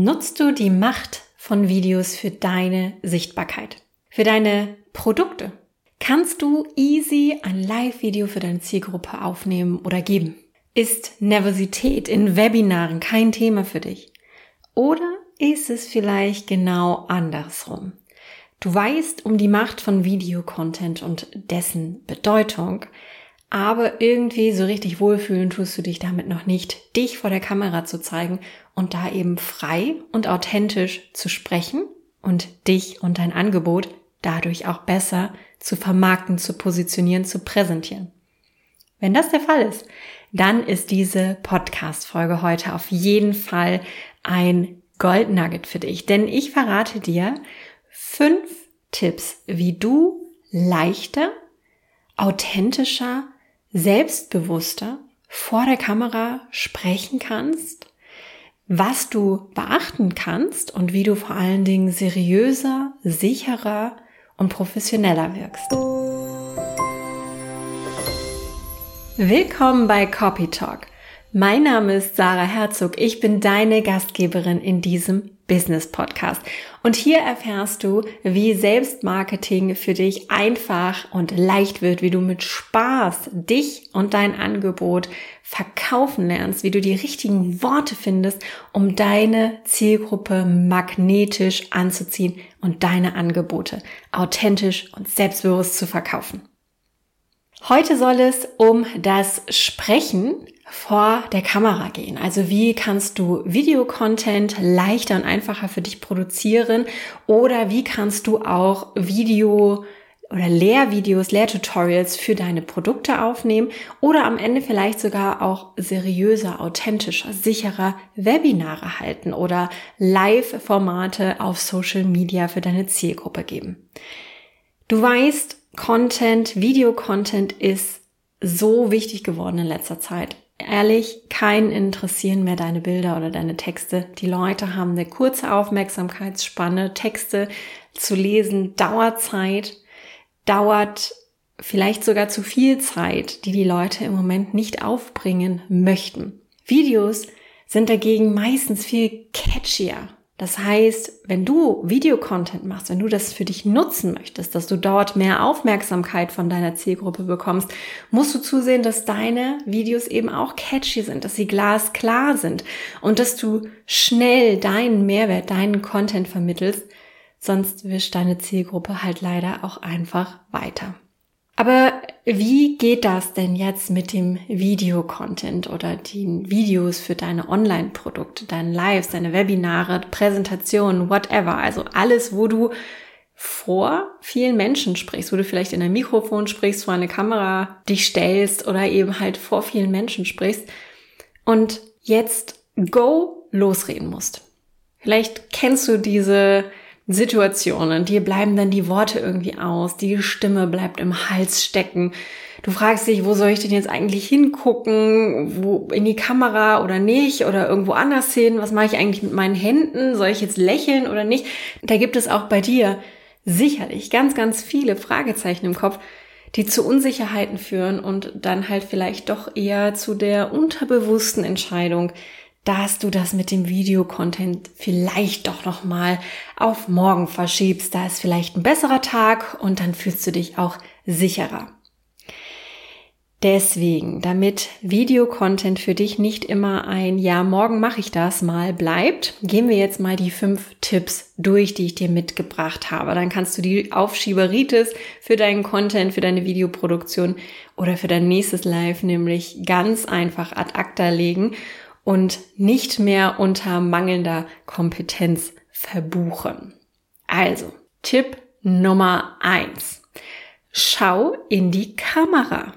Nutzt du die Macht von Videos für deine Sichtbarkeit, für deine Produkte? Kannst du easy ein Live-Video für deine Zielgruppe aufnehmen oder geben? Ist Nervosität in Webinaren kein Thema für dich? Oder ist es vielleicht genau andersrum? Du weißt um die Macht von Videocontent und dessen Bedeutung, aber irgendwie so richtig wohlfühlen tust du dich damit noch nicht, dich vor der Kamera zu zeigen und da eben frei und authentisch zu sprechen und dich und dein Angebot dadurch auch besser zu vermarkten, zu positionieren, zu präsentieren. Wenn das der Fall ist, dann ist diese Podcast-Folge heute auf jeden Fall ein Goldnugget für dich, denn ich verrate dir fünf Tipps, wie du leichter, authentischer, selbstbewusster vor der Kamera sprechen kannst, was du beachten kannst und wie du vor allen Dingen seriöser, sicherer und professioneller wirkst. Willkommen bei Copy Talk. Mein Name ist Sarah Herzog. Ich bin deine Gastgeberin in diesem Business Podcast. Und hier erfährst du, wie Selbstmarketing für dich einfach und leicht wird, wie du mit Spaß dich und dein Angebot verkaufen lernst, wie du die richtigen Worte findest, um deine Zielgruppe magnetisch anzuziehen und deine Angebote authentisch und selbstbewusst zu verkaufen. Heute soll es um das Sprechen vor der Kamera gehen. Also wie kannst du Videocontent leichter und einfacher für dich produzieren oder wie kannst du auch Video oder Lehrvideos, Lehrtutorials für deine Produkte aufnehmen oder am Ende vielleicht sogar auch seriöser, authentischer, sicherer Webinare halten oder Live-Formate auf Social Media für deine Zielgruppe geben. Du weißt, Content, Videocontent ist so wichtig geworden in letzter Zeit. Ehrlich, keinen interessieren mehr deine Bilder oder deine Texte. Die Leute haben eine kurze Aufmerksamkeitsspanne. Texte zu lesen dauert Zeit, dauert vielleicht sogar zu viel Zeit, die die Leute im Moment nicht aufbringen möchten. Videos sind dagegen meistens viel catchier das heißt, wenn du Videocontent machst, wenn du das für dich nutzen möchtest, dass du dort mehr Aufmerksamkeit von deiner Zielgruppe bekommst, musst du zusehen, dass deine Videos eben auch catchy sind, dass sie glasklar sind und dass du schnell deinen Mehrwert, deinen Content vermittelst, sonst wischt deine Zielgruppe halt leider auch einfach weiter. Aber wie geht das denn jetzt mit dem Videocontent oder den Videos für deine Online-Produkte, deine Lives, deine Webinare, Präsentationen, whatever? Also alles, wo du vor vielen Menschen sprichst, wo du vielleicht in ein Mikrofon sprichst, vor eine Kamera dich stellst oder eben halt vor vielen Menschen sprichst und jetzt go losreden musst. Vielleicht kennst du diese Situationen, dir bleiben dann die Worte irgendwie aus, die Stimme bleibt im Hals stecken. Du fragst dich, wo soll ich denn jetzt eigentlich hingucken? Wo in die Kamera oder nicht? Oder irgendwo anders hin? Was mache ich eigentlich mit meinen Händen? Soll ich jetzt lächeln oder nicht? Da gibt es auch bei dir sicherlich ganz, ganz viele Fragezeichen im Kopf, die zu Unsicherheiten führen und dann halt vielleicht doch eher zu der unterbewussten Entscheidung, dass du das mit dem Videocontent vielleicht doch noch mal auf morgen verschiebst. Da ist vielleicht ein besserer Tag und dann fühlst du dich auch sicherer. Deswegen, damit Videocontent für dich nicht immer ein Ja, morgen mache ich das mal bleibt, gehen wir jetzt mal die fünf Tipps durch, die ich dir mitgebracht habe. Dann kannst du die Aufschieberitis für deinen Content, für deine Videoproduktion oder für dein nächstes Live nämlich ganz einfach ad acta legen und nicht mehr unter mangelnder Kompetenz verbuchen. Also, Tipp Nummer eins: Schau in die Kamera.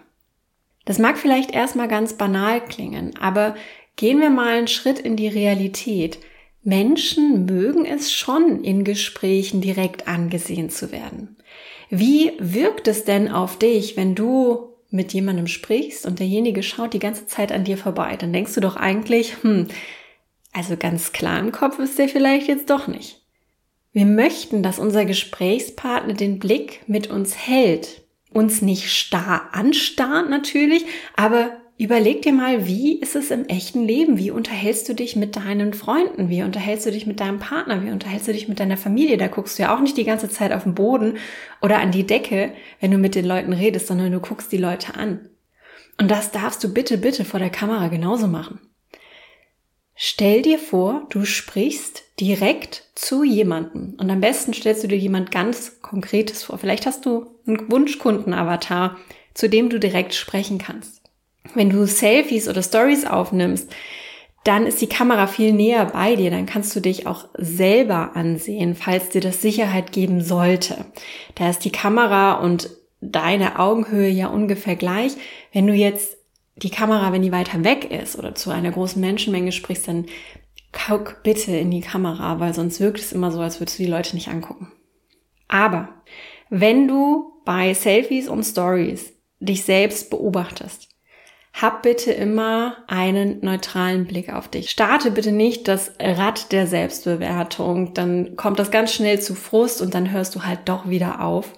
Das mag vielleicht erstmal ganz banal klingen, aber gehen wir mal einen Schritt in die Realität. Menschen mögen es schon, in Gesprächen direkt angesehen zu werden. Wie wirkt es denn auf dich, wenn du mit jemandem sprichst und derjenige schaut die ganze Zeit an dir vorbei, dann denkst du doch eigentlich, hm, also ganz klar im Kopf ist der vielleicht jetzt doch nicht. Wir möchten, dass unser Gesprächspartner den Blick mit uns hält, uns nicht starr anstarrt natürlich, aber Überleg dir mal, wie ist es im echten Leben? Wie unterhältst du dich mit deinen Freunden? Wie unterhältst du dich mit deinem Partner? Wie unterhältst du dich mit deiner Familie? Da guckst du ja auch nicht die ganze Zeit auf den Boden oder an die Decke, wenn du mit den Leuten redest, sondern du guckst die Leute an. Und das darfst du bitte, bitte vor der Kamera genauso machen. Stell dir vor, du sprichst direkt zu jemandem und am besten stellst du dir jemand ganz Konkretes vor. Vielleicht hast du einen Wunschkundenavatar, zu dem du direkt sprechen kannst. Wenn du Selfies oder Stories aufnimmst, dann ist die Kamera viel näher bei dir, dann kannst du dich auch selber ansehen, falls dir das Sicherheit geben sollte. Da ist die Kamera und deine Augenhöhe ja ungefähr gleich. Wenn du jetzt die Kamera, wenn die weiter weg ist oder zu einer großen Menschenmenge sprichst, dann guck bitte in die Kamera, weil sonst wirkt es immer so, als würdest du die Leute nicht angucken. Aber wenn du bei Selfies und Stories dich selbst beobachtest, hab bitte immer einen neutralen Blick auf dich. Starte bitte nicht das Rad der Selbstbewertung, dann kommt das ganz schnell zu Frust und dann hörst du halt doch wieder auf,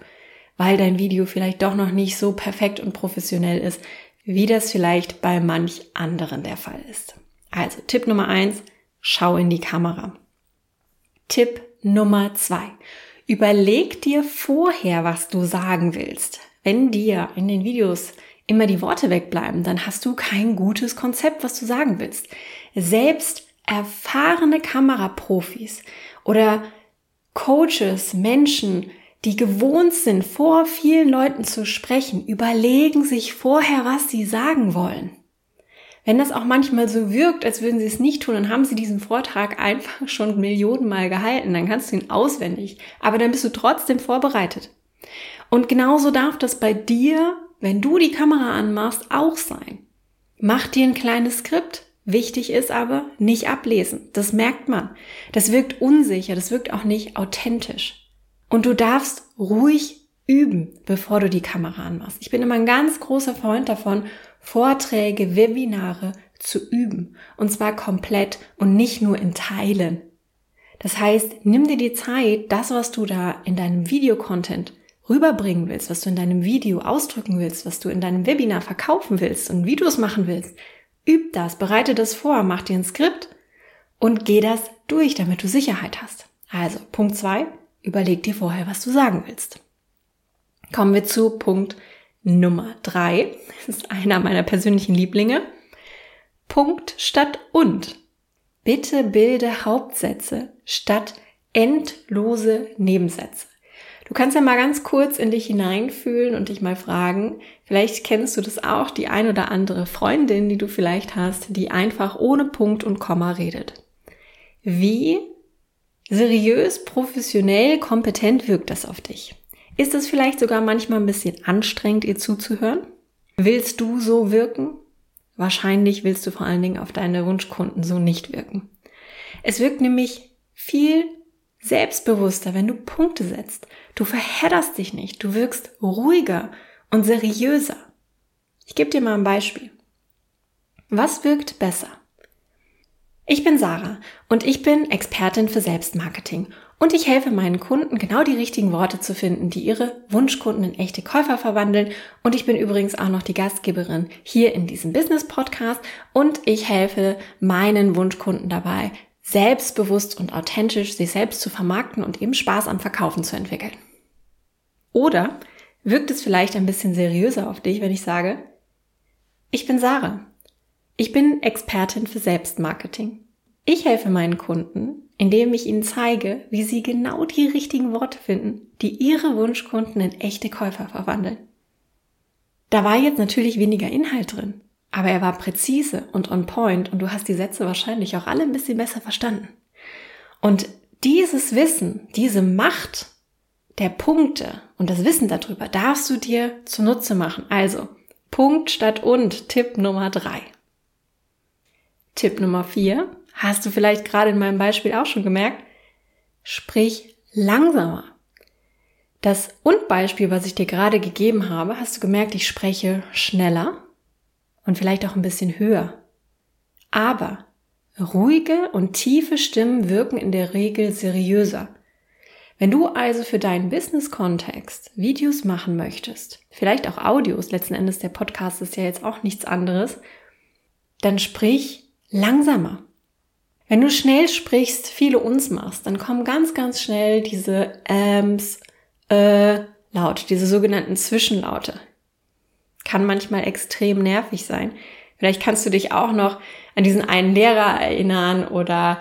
weil dein Video vielleicht doch noch nicht so perfekt und professionell ist, wie das vielleicht bei manch anderen der Fall ist. Also Tipp Nummer eins, schau in die Kamera. Tipp Nummer zwei, überleg dir vorher, was du sagen willst. Wenn dir in den Videos immer die Worte wegbleiben, dann hast du kein gutes Konzept, was du sagen willst. Selbst erfahrene Kameraprofis oder Coaches, Menschen, die gewohnt sind, vor vielen Leuten zu sprechen, überlegen sich vorher, was sie sagen wollen. Wenn das auch manchmal so wirkt, als würden sie es nicht tun, dann haben sie diesen Vortrag einfach schon Millionenmal gehalten, dann kannst du ihn auswendig, aber dann bist du trotzdem vorbereitet. Und genauso darf das bei dir wenn du die Kamera anmachst, auch sein. Mach dir ein kleines Skript. Wichtig ist aber, nicht ablesen. Das merkt man. Das wirkt unsicher, das wirkt auch nicht authentisch. Und du darfst ruhig üben, bevor du die Kamera anmachst. Ich bin immer ein ganz großer Freund davon, Vorträge, Webinare zu üben. Und zwar komplett und nicht nur in Teilen. Das heißt, nimm dir die Zeit, das, was du da in deinem Videocontent rüberbringen willst, was du in deinem Video ausdrücken willst, was du in deinem Webinar verkaufen willst und wie du es machen willst, üb das, bereite das vor, mach dir ein Skript und geh das durch, damit du Sicherheit hast. Also, Punkt zwei: überleg dir vorher, was du sagen willst. Kommen wir zu Punkt Nummer drei. Das ist einer meiner persönlichen Lieblinge. Punkt statt und. Bitte bilde Hauptsätze statt endlose Nebensätze. Du kannst ja mal ganz kurz in dich hineinfühlen und dich mal fragen, vielleicht kennst du das auch, die ein oder andere Freundin, die du vielleicht hast, die einfach ohne Punkt und Komma redet. Wie seriös, professionell, kompetent wirkt das auf dich? Ist es vielleicht sogar manchmal ein bisschen anstrengend, ihr zuzuhören? Willst du so wirken? Wahrscheinlich willst du vor allen Dingen auf deine Wunschkunden so nicht wirken. Es wirkt nämlich viel selbstbewusster, wenn du Punkte setzt. Du verhedderst dich nicht, du wirkst ruhiger und seriöser. Ich gebe dir mal ein Beispiel. Was wirkt besser? Ich bin Sarah und ich bin Expertin für Selbstmarketing und ich helfe meinen Kunden genau die richtigen Worte zu finden, die ihre Wunschkunden in echte Käufer verwandeln und ich bin übrigens auch noch die Gastgeberin hier in diesem Business Podcast und ich helfe meinen Wunschkunden dabei, selbstbewusst und authentisch sich selbst zu vermarkten und eben Spaß am Verkaufen zu entwickeln. Oder wirkt es vielleicht ein bisschen seriöser auf dich, wenn ich sage, ich bin Sarah. Ich bin Expertin für Selbstmarketing. Ich helfe meinen Kunden, indem ich ihnen zeige, wie sie genau die richtigen Worte finden, die ihre Wunschkunden in echte Käufer verwandeln. Da war jetzt natürlich weniger Inhalt drin. Aber er war präzise und on point und du hast die Sätze wahrscheinlich auch alle ein bisschen besser verstanden. Und dieses Wissen, diese Macht der Punkte und das Wissen darüber darfst du dir zunutze machen. Also Punkt statt und Tipp Nummer drei. Tipp Nummer vier hast du vielleicht gerade in meinem Beispiel auch schon gemerkt. Sprich langsamer. Das Und-Beispiel, was ich dir gerade gegeben habe, hast du gemerkt, ich spreche schneller und vielleicht auch ein bisschen höher. Aber ruhige und tiefe Stimmen wirken in der Regel seriöser. Wenn du also für deinen Business-Kontext Videos machen möchtest, vielleicht auch Audios, letzten Endes der Podcast ist ja jetzt auch nichts anderes, dann sprich langsamer. Wenn du schnell sprichst, viele uns machst, dann kommen ganz, ganz schnell diese Äms, äh, Laut, diese sogenannten Zwischenlaute. Kann manchmal extrem nervig sein. Vielleicht kannst du dich auch noch an diesen einen Lehrer erinnern oder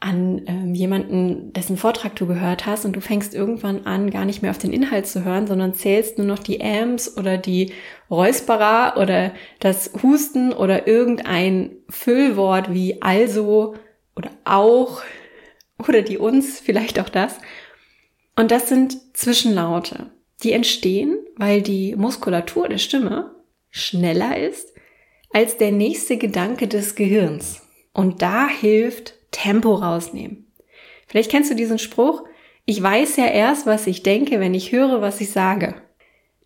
an ähm, jemanden, dessen Vortrag du gehört hast und du fängst irgendwann an, gar nicht mehr auf den Inhalt zu hören, sondern zählst nur noch die Ams oder die Räusperer oder das Husten oder irgendein Füllwort wie also oder auch oder die uns, vielleicht auch das. Und das sind Zwischenlaute. Die entstehen, weil die Muskulatur der Stimme schneller ist als der nächste Gedanke des Gehirns. Und da hilft Tempo rausnehmen. Vielleicht kennst du diesen Spruch, ich weiß ja erst, was ich denke, wenn ich höre, was ich sage.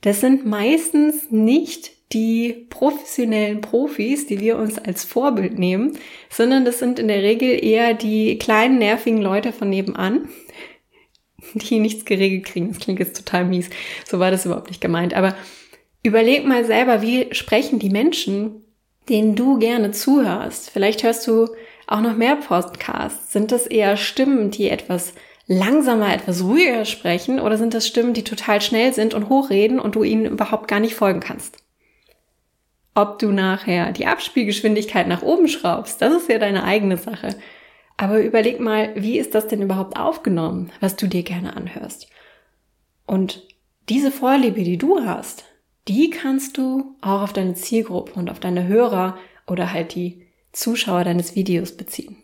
Das sind meistens nicht die professionellen Profis, die wir uns als Vorbild nehmen, sondern das sind in der Regel eher die kleinen, nervigen Leute von nebenan, die nichts geregelt kriegen. Das klingt jetzt total mies. So war das überhaupt nicht gemeint. Aber überleg mal selber, wie sprechen die Menschen, denen du gerne zuhörst. Vielleicht hörst du auch noch mehr Podcasts? Sind das eher Stimmen, die etwas langsamer, etwas ruhiger sprechen oder sind das Stimmen, die total schnell sind und hochreden und du ihnen überhaupt gar nicht folgen kannst? Ob du nachher die Abspielgeschwindigkeit nach oben schraubst, das ist ja deine eigene Sache. Aber überleg mal, wie ist das denn überhaupt aufgenommen, was du dir gerne anhörst? Und diese Vorliebe, die du hast, die kannst du auch auf deine Zielgruppe und auf deine Hörer oder halt die Zuschauer deines Videos beziehen.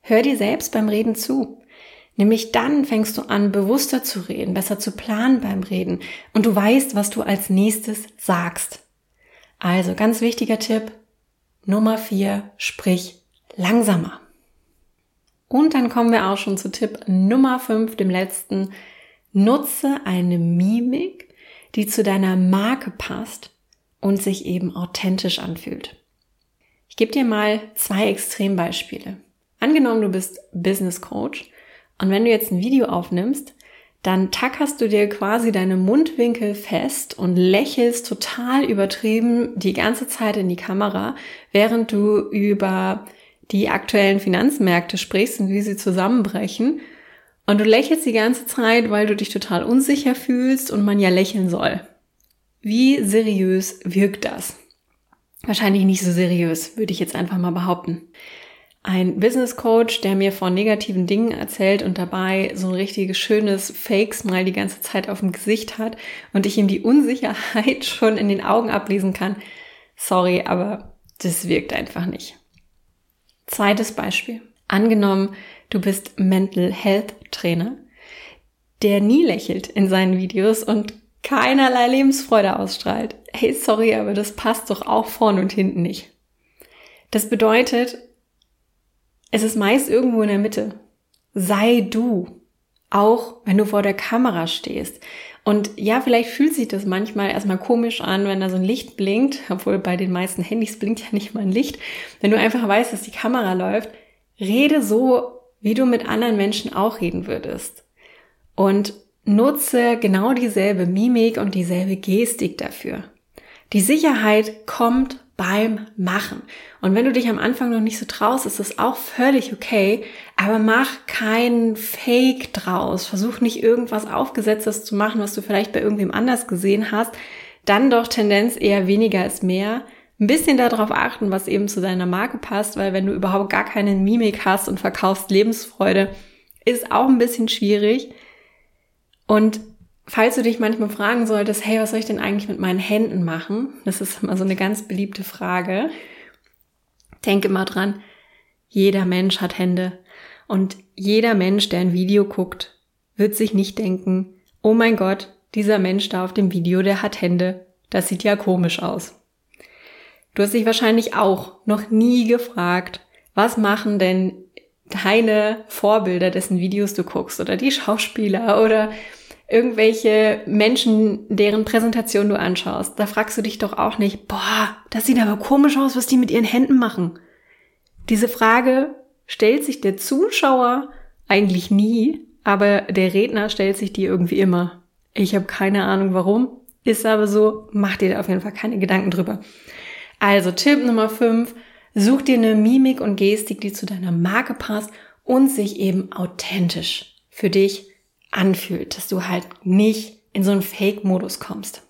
Hör dir selbst beim Reden zu. Nämlich dann fängst du an, bewusster zu reden, besser zu planen beim Reden und du weißt, was du als nächstes sagst. Also ganz wichtiger Tipp. Nummer vier, sprich langsamer. Und dann kommen wir auch schon zu Tipp Nummer fünf, dem letzten. Nutze eine Mimik, die zu deiner Marke passt und sich eben authentisch anfühlt. Ich gebe dir mal zwei Extrembeispiele. Angenommen, du bist Business Coach und wenn du jetzt ein Video aufnimmst, dann tackerst du dir quasi deine Mundwinkel fest und lächelst total übertrieben die ganze Zeit in die Kamera, während du über die aktuellen Finanzmärkte sprichst und wie sie zusammenbrechen. Und du lächelst die ganze Zeit, weil du dich total unsicher fühlst und man ja lächeln soll. Wie seriös wirkt das? wahrscheinlich nicht so seriös, würde ich jetzt einfach mal behaupten. Ein Business Coach, der mir von negativen Dingen erzählt und dabei so ein richtiges schönes Fake-Smile die ganze Zeit auf dem Gesicht hat und ich ihm die Unsicherheit schon in den Augen ablesen kann. Sorry, aber das wirkt einfach nicht. Zweites Beispiel. Angenommen, du bist Mental Health Trainer, der nie lächelt in seinen Videos und keinerlei Lebensfreude ausstrahlt. Hey, sorry, aber das passt doch auch vorne und hinten nicht. Das bedeutet, es ist meist irgendwo in der Mitte. Sei du. Auch wenn du vor der Kamera stehst. Und ja, vielleicht fühlt sich das manchmal erstmal komisch an, wenn da so ein Licht blinkt, obwohl bei den meisten Handys blinkt ja nicht mal ein Licht. Wenn du einfach weißt, dass die Kamera läuft, rede so, wie du mit anderen Menschen auch reden würdest. Und nutze genau dieselbe Mimik und dieselbe Gestik dafür. Die Sicherheit kommt beim Machen. Und wenn du dich am Anfang noch nicht so traust, ist das auch völlig okay. Aber mach keinen Fake draus. Versuch nicht irgendwas Aufgesetztes zu machen, was du vielleicht bei irgendwem anders gesehen hast. Dann doch Tendenz eher weniger ist mehr. Ein bisschen darauf achten, was eben zu deiner Marke passt, weil wenn du überhaupt gar keine Mimik hast und verkaufst Lebensfreude, ist auch ein bisschen schwierig. Und falls du dich manchmal fragen solltest, hey, was soll ich denn eigentlich mit meinen Händen machen? Das ist immer so eine ganz beliebte Frage. Denke mal dran, jeder Mensch hat Hände. Und jeder Mensch, der ein Video guckt, wird sich nicht denken, oh mein Gott, dieser Mensch da auf dem Video, der hat Hände. Das sieht ja komisch aus. Du hast dich wahrscheinlich auch noch nie gefragt, was machen denn deine Vorbilder, dessen Videos du guckst oder die Schauspieler oder irgendwelche Menschen, deren Präsentation du anschaust, da fragst du dich doch auch nicht, boah, das sieht aber komisch aus, was die mit ihren Händen machen. Diese Frage stellt sich der Zuschauer eigentlich nie, aber der Redner stellt sich die irgendwie immer. Ich habe keine Ahnung warum, ist aber so, mach dir da auf jeden Fall keine Gedanken drüber. Also Tipp Nummer 5, such dir eine Mimik und Gestik, die zu deiner Marke passt und sich eben authentisch für dich anfühlt, dass du halt nicht in so einen Fake-Modus kommst.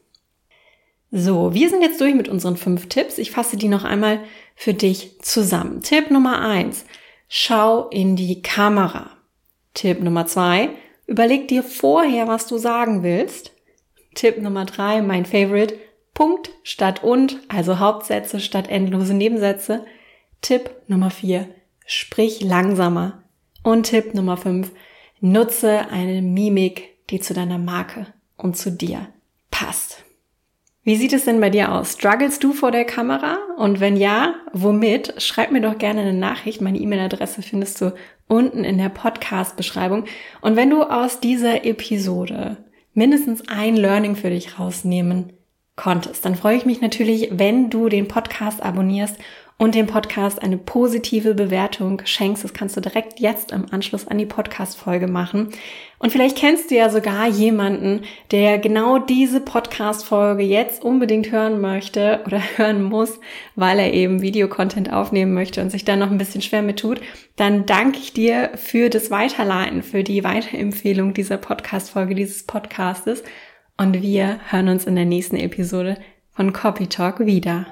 So, wir sind jetzt durch mit unseren fünf Tipps. Ich fasse die noch einmal für dich zusammen. Tipp Nummer eins: Schau in die Kamera. Tipp Nummer zwei, überleg dir vorher, was du sagen willst. Tipp Nummer drei, mein Favorite, Punkt statt und, also Hauptsätze statt endlose Nebensätze. Tipp Nummer vier, sprich langsamer. Und Tipp Nummer fünf, nutze eine Mimik, die zu deiner Marke und zu dir passt. Wie sieht es denn bei dir aus? Strugglest du vor der Kamera? Und wenn ja, womit? Schreib mir doch gerne eine Nachricht. Meine E-Mail-Adresse findest du unten in der Podcast-Beschreibung. Und wenn du aus dieser Episode mindestens ein Learning für dich rausnehmen konntest, dann freue ich mich natürlich, wenn du den Podcast abonnierst und dem Podcast eine positive Bewertung schenkst. Das kannst du direkt jetzt im Anschluss an die Podcast-Folge machen. Und vielleicht kennst du ja sogar jemanden, der genau diese Podcast-Folge jetzt unbedingt hören möchte oder hören muss, weil er eben Videocontent aufnehmen möchte und sich da noch ein bisschen schwer mit tut. Dann danke ich dir für das Weiterleiten, für die Weiterempfehlung dieser Podcast-Folge, dieses Podcastes. Und wir hören uns in der nächsten Episode von Copy Talk wieder.